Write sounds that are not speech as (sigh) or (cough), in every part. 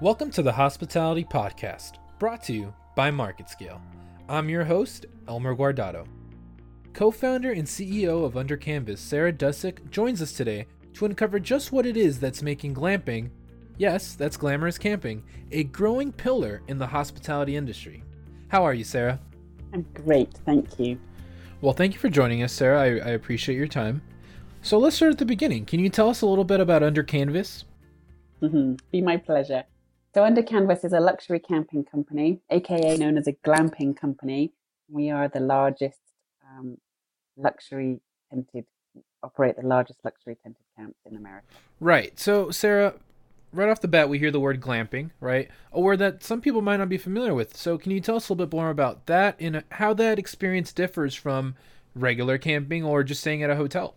Welcome to the Hospitality Podcast, brought to you by MarketScale. I'm your host, Elmer Guardado. Co founder and CEO of Under Canvas, Sarah Dusek, joins us today to uncover just what it is that's making glamping, yes, that's glamorous camping, a growing pillar in the hospitality industry. How are you, Sarah? I'm great, thank you. Well, thank you for joining us, Sarah. I, I appreciate your time. So let's start at the beginning. Can you tell us a little bit about Under Canvas? Mm-hmm. Be my pleasure. So, Under Canvas is a luxury camping company, aka known as a glamping company. We are the largest um, luxury tented, operate the largest luxury tented camps in America. Right. So, Sarah, right off the bat, we hear the word glamping, right? A word that some people might not be familiar with. So, can you tell us a little bit more about that and how that experience differs from regular camping or just staying at a hotel?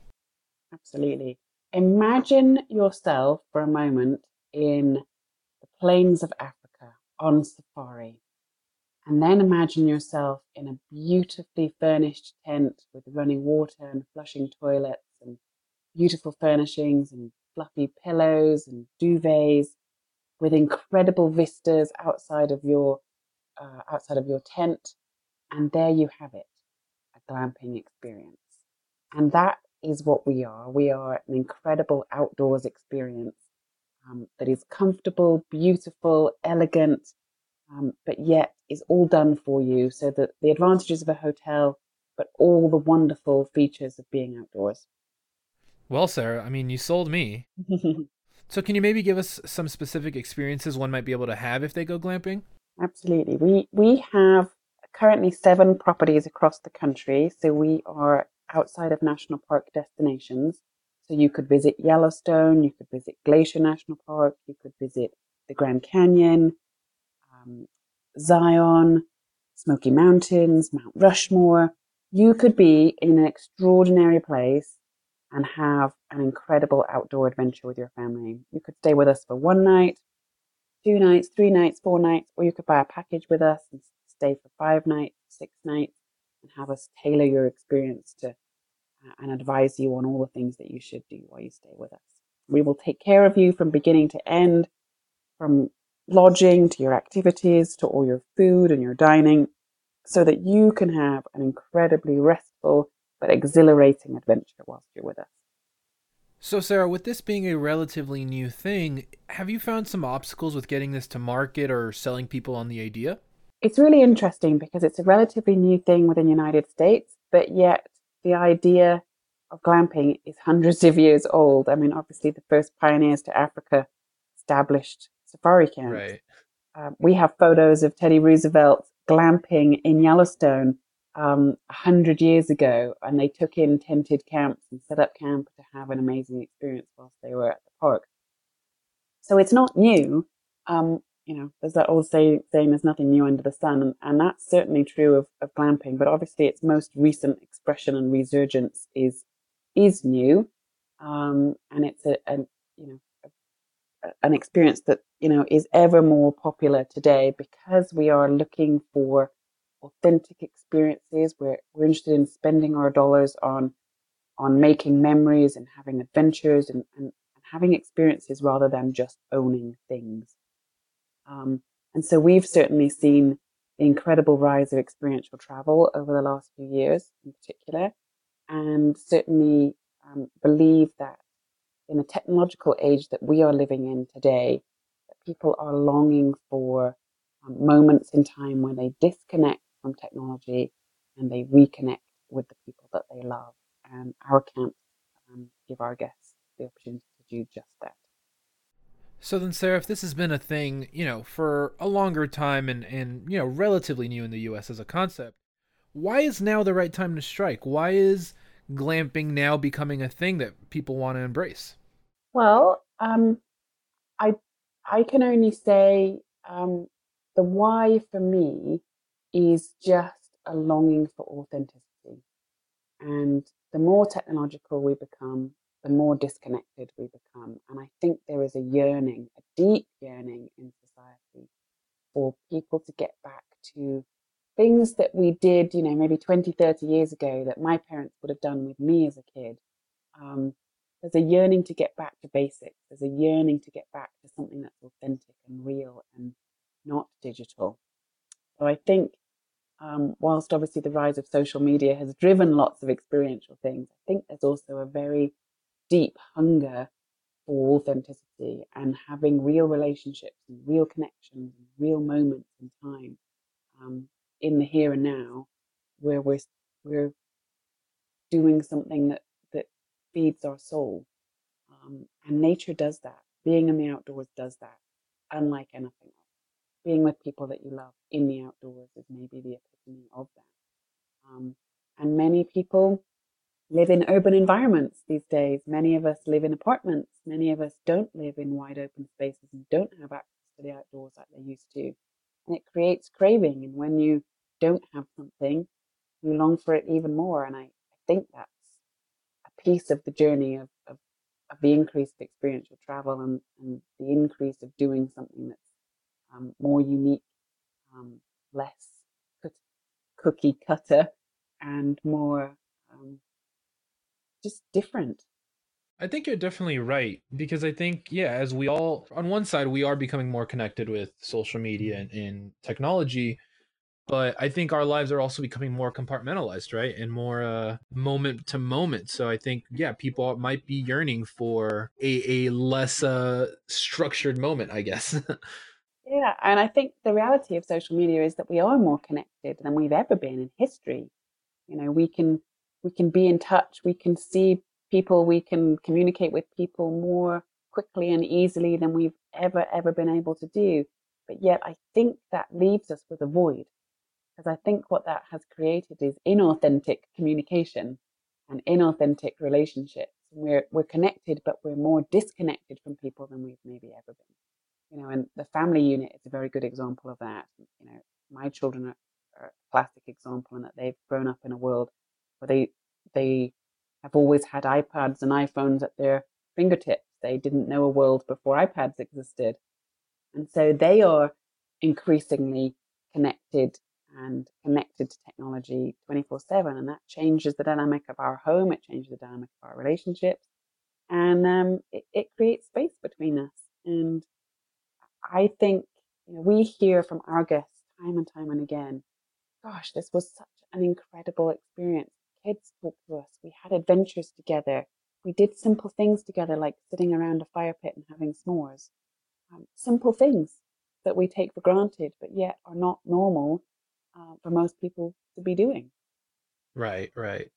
Absolutely. Imagine yourself for a moment in plains of Africa on safari. And then imagine yourself in a beautifully furnished tent with running water and flushing toilets and beautiful furnishings and fluffy pillows and duvets with incredible vistas outside of your uh, outside of your tent. And there you have it a glamping experience. And that is what we are. We are an incredible outdoors experience um, that is comfortable beautiful elegant um, but yet is all done for you so that the advantages of a hotel but all the wonderful features of being outdoors well, Sarah, I mean, you sold me. (laughs) so, can you maybe give us some specific experiences one might be able to have if they go glamping? Absolutely. We we have currently seven properties across the country, so we are outside of national park destinations. So you could visit Yellowstone, you could visit Glacier National Park, you could visit the Grand Canyon, um, Zion, Smoky Mountains, Mount Rushmore. You could be in an extraordinary place and have an incredible outdoor adventure with your family. You could stay with us for one night, two nights, three nights, four nights, or you could buy a package with us and stay for five nights, six nights, and have us tailor your experience to and advise you on all the things that you should do while you stay with us. We will take care of you from beginning to end, from lodging to your activities to all your food and your dining, so that you can have an incredibly restful but exhilarating adventure whilst you're with us. So, Sarah, with this being a relatively new thing, have you found some obstacles with getting this to market or selling people on the idea? It's really interesting because it's a relatively new thing within the United States, but yet the idea of glamping is hundreds of years old. I mean, obviously, the first pioneers to Africa established safari camps. Right. Uh, we have photos of Teddy Roosevelt glamping in Yellowstone um, 100 years ago and they took in tented camps and set up camp to have an amazing experience whilst they were at the park. So it's not new. Um, you know, there's that old say, saying there's nothing new under the sun, and, and that's certainly true of, of glamping, but obviously its most recent expression and resurgence is is new. Um, and it's a, a you know, a, an experience that, you know, is ever more popular today because we are looking for authentic experiences. We're, we're interested in spending our dollars on on making memories and having adventures and, and, and having experiences rather than just owning things. Um, and so we've certainly seen the incredible rise of experiential travel over the last few years in particular, and certainly um, believe that in the technological age that we are living in today, that people are longing for um, moments in time when they disconnect from technology and they reconnect with the people that they love. And our camps um, give our guests the opportunity to do just that. So then, Sarah, if this has been a thing, you know, for a longer time and, and you know, relatively new in the U.S. as a concept, why is now the right time to strike? Why is glamping now becoming a thing that people want to embrace? Well, um, I I can only say um, the why for me is just a longing for authenticity. And the more technological we become, the more disconnected we become. And I think there is a yearning, a deep yearning in society for people to get back to things that we did, you know, maybe 20, 30 years ago that my parents would have done with me as a kid. Um, there's a yearning to get back to basics. There's a yearning to get back to something that's authentic and real and not digital. So I think, um, whilst obviously the rise of social media has driven lots of experiential things, I think there's also a very deep hunger for authenticity and having real relationships and real connections and real moments in time um, in the here and now where we're we're doing something that that feeds our soul. Um, and nature does that. Being in the outdoors does that unlike anything else. Being with people that you love in the outdoors is maybe the epitome of that. Um, and many people live in urban environments these days. Many of us live in apartments. Many of us don't live in wide open spaces and don't have access to the outdoors like they used to. And it creates craving. And when you don't have something, you long for it even more. And I, I think that's a piece of the journey of, of, of the increased experiential travel and, and the increase of doing something that's um, more unique, um, less cookie cutter, and more just different. I think you're definitely right because I think, yeah, as we all, on one side, we are becoming more connected with social media and, and technology, but I think our lives are also becoming more compartmentalized, right? And more uh, moment to moment. So I think, yeah, people might be yearning for a, a less uh, structured moment, I guess. (laughs) yeah. And I think the reality of social media is that we are more connected than we've ever been in history. You know, we can we can be in touch, we can see people, we can communicate with people more quickly and easily than we've ever, ever been able to do. But yet, I think that leaves us with a void because I think what that has created is inauthentic communication and inauthentic relationships. We're, we're connected, but we're more disconnected from people than we've maybe ever been. You know, and the family unit is a very good example of that. You know, my children are, are a classic example in that they've grown up in a world they they have always had iPads and iPhones at their fingertips. They didn't know a world before iPads existed. And so they are increasingly connected and connected to technology 24 7. And that changes the dynamic of our home, it changes the dynamic of our relationships, and um, it, it, creates space between us. And I think you know, we hear from our guests time and time and again gosh, this was such an incredible experience kids spoke to us. We had adventures together. We did simple things together, like sitting around a fire pit and having s'mores. Um, simple things that we take for granted, but yet are not normal uh, for most people to be doing. Right, right.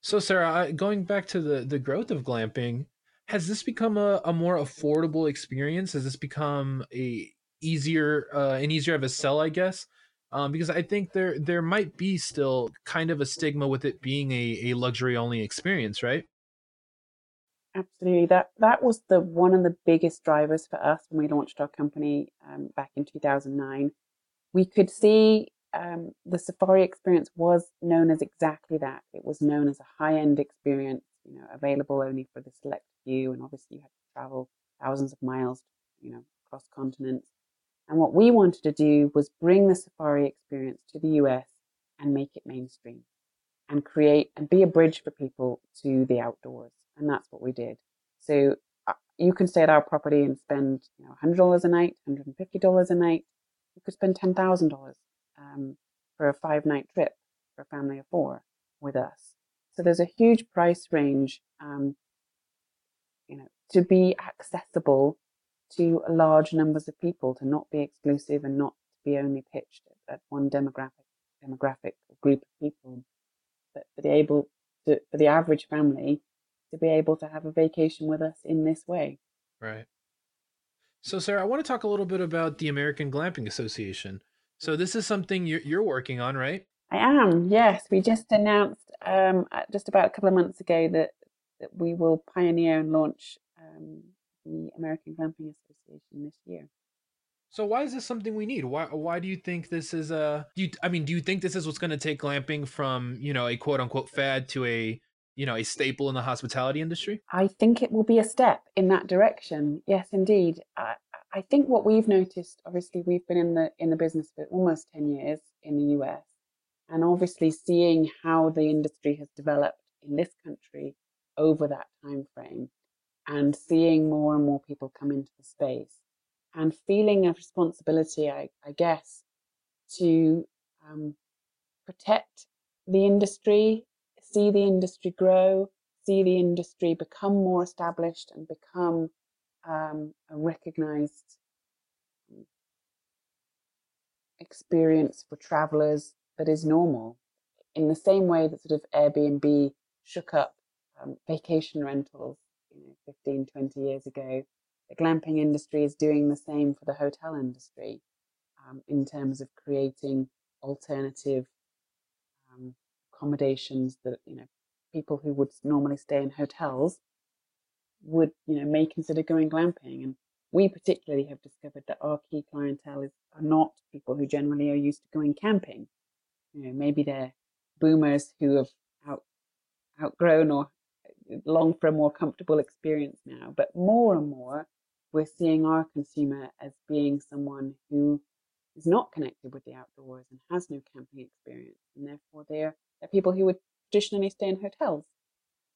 So, Sarah, going back to the the growth of glamping, has this become a, a more affordable experience? Has this become a easier uh, an easier of a sell, I guess? Um, because I think there there might be still kind of a stigma with it being a, a luxury only experience, right? Absolutely. That that was the one of the biggest drivers for us when we launched our company um, back in 2009. We could see um, the safari experience was known as exactly that. It was known as a high end experience, you know, available only for the select few, and obviously you had to travel thousands of miles, you know, across continents. And what we wanted to do was bring the safari experience to the US and make it mainstream and create and be a bridge for people to the outdoors. And that's what we did. So uh, you can stay at our property and spend you know, $100 a night, $150 a night. You could spend $10,000 um, for a five night trip for a family of four with us. So there's a huge price range, um, you know, to be accessible to large numbers of people, to not be exclusive and not to be only pitched at one demographic demographic group of people, but for the able to, for the average family to be able to have a vacation with us in this way. Right. So, Sarah, I want to talk a little bit about the American Glamping Association. So, this is something you're, you're working on, right? I am. Yes, we just announced um, just about a couple of months ago that that we will pioneer and launch um, the American Glamping Association this year. So why is this something we need? Why why do you think this is a do you, I mean do you think this is what's going to take glamping from, you know, a quote unquote fad to a, you know, a staple in the hospitality industry? I think it will be a step in that direction. Yes, indeed. I, I think what we've noticed obviously we've been in the in the business for almost 10 years in the US and obviously seeing how the industry has developed in this country over that and seeing more and more people come into the space and feeling a responsibility, I, I guess, to um, protect the industry, see the industry grow, see the industry become more established and become um, a recognized experience for travelers that is normal. In the same way that sort of Airbnb shook up um, vacation rentals, you know, 15, 20 years ago, the glamping industry is doing the same for the hotel industry um, in terms of creating alternative um, accommodations that, you know, people who would normally stay in hotels would, you know, may consider going glamping. And we particularly have discovered that our key clientele is are not people who generally are used to going camping. You know, maybe they're boomers who have out, outgrown or long for a more comfortable experience now. But more and more, we're seeing our consumer as being someone who is not connected with the outdoors and has no camping experience, and therefore they're, they're people who would traditionally stay in hotels.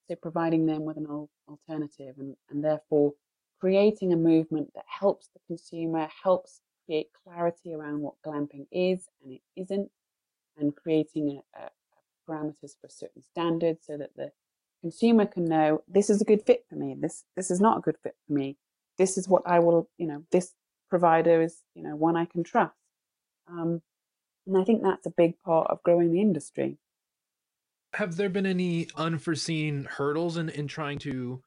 So providing them with an alternative, and, and therefore creating a movement that helps the consumer, helps create clarity around what glamping is and it isn't, and creating a, a, parameters for certain standards so that the consumer can know this is a good fit for me. This this is not a good fit for me. This is what I will, you know, this provider is, you know, one I can trust. Um, and I think that's a big part of growing the industry. Have there been any unforeseen hurdles in, in trying to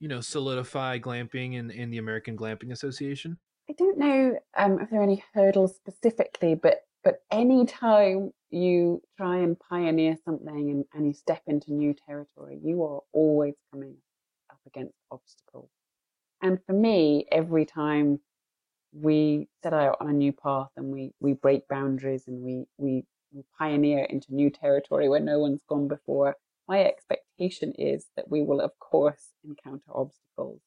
you know, solidify glamping in, in the American Glamping Association? I don't know um, if there are any hurdles specifically, but but any time you try and pioneer something and, and you step into new territory, you are always coming up against obstacles. And for me, every time we set out on a new path and we, we break boundaries and we, we, we pioneer into new territory where no one's gone before, my expectation is that we will, of course, encounter obstacles.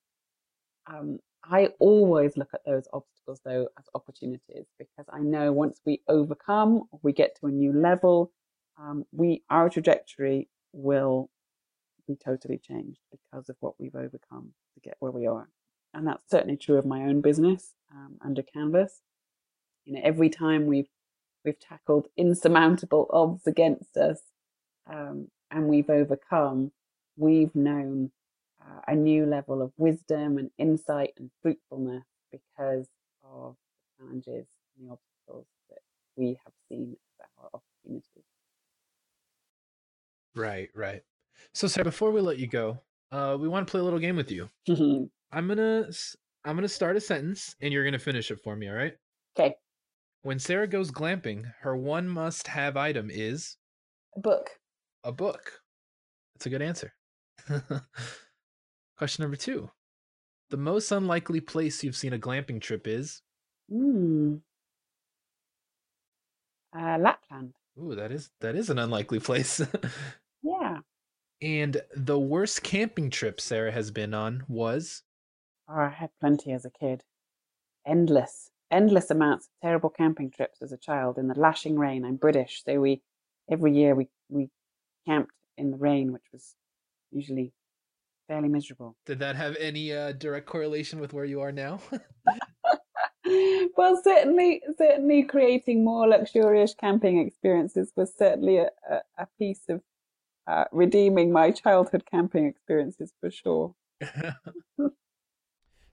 Um, I always look at those obstacles, though, as opportunities because I know once we overcome, we get to a new level, um, we our trajectory will be totally changed because of what we've overcome to get where we are, and that's certainly true of my own business um, under Canvas. You know, every time we've we've tackled insurmountable odds against us, um, and we've overcome, we've known uh, a new level of wisdom and insight and fruitfulness because of the challenges obstacles that we have seen as our opportunities. Right, right. So, Sarah, before we let you go, uh, we want to play a little game with you. I'm gonna I'm gonna start a sentence, and you're gonna finish it for me. All right? Okay. When Sarah goes glamping, her one must-have item is a book a book. That's a good answer. (laughs) Question number two. The most unlikely place you've seen a glamping trip is? Hmm. Uh, Lapland. Ooh, that is that is an unlikely place. (laughs) yeah. And the worst camping trip Sarah has been on was? Oh, I had plenty as a kid. Endless, endless amounts of terrible camping trips as a child in the lashing rain. I'm British, so we every year we we camped in the rain, which was usually fairly miserable. Did that have any uh, direct correlation with where you are now? (laughs) well, certainly, certainly creating more luxurious camping experiences was certainly a, a, piece of uh, redeeming my childhood camping experiences for sure. (laughs)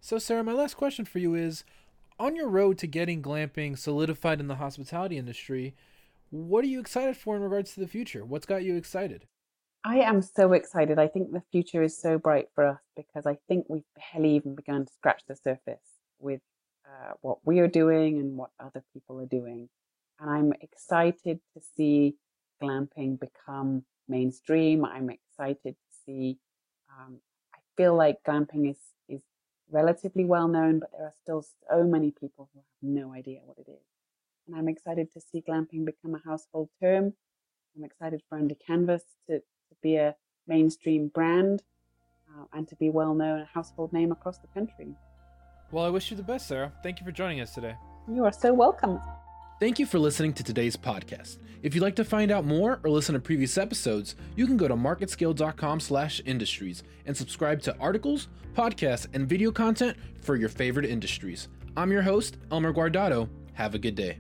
so, Sarah, my last question for you is on your road to getting glamping solidified in the hospitality industry, what are you excited for in regards to the future? What's got you excited? I am so excited. I think the future is so bright for us because I think we've barely even begun to scratch the surface with uh, what we are doing and what other people are doing. And I'm excited to see glamping become mainstream. I'm excited to see. Um, I feel like glamping is is relatively well known, but there are still so many people who have no idea what it is and I'm excited to see glamping become a household term. I'm excited for Under Canvas to, to be a mainstream brand uh, and to be well known, a household name across the country. Well, I wish you the best, Sarah. Thank you for joining us today. You are so welcome. Thank you for listening to today's podcast. If you'd like to find out more or listen to previous episodes, you can go to marketscale.com/industries and subscribe to articles, podcasts, and video content for your favorite industries. I'm your host, Elmer Guardado. Have a good day.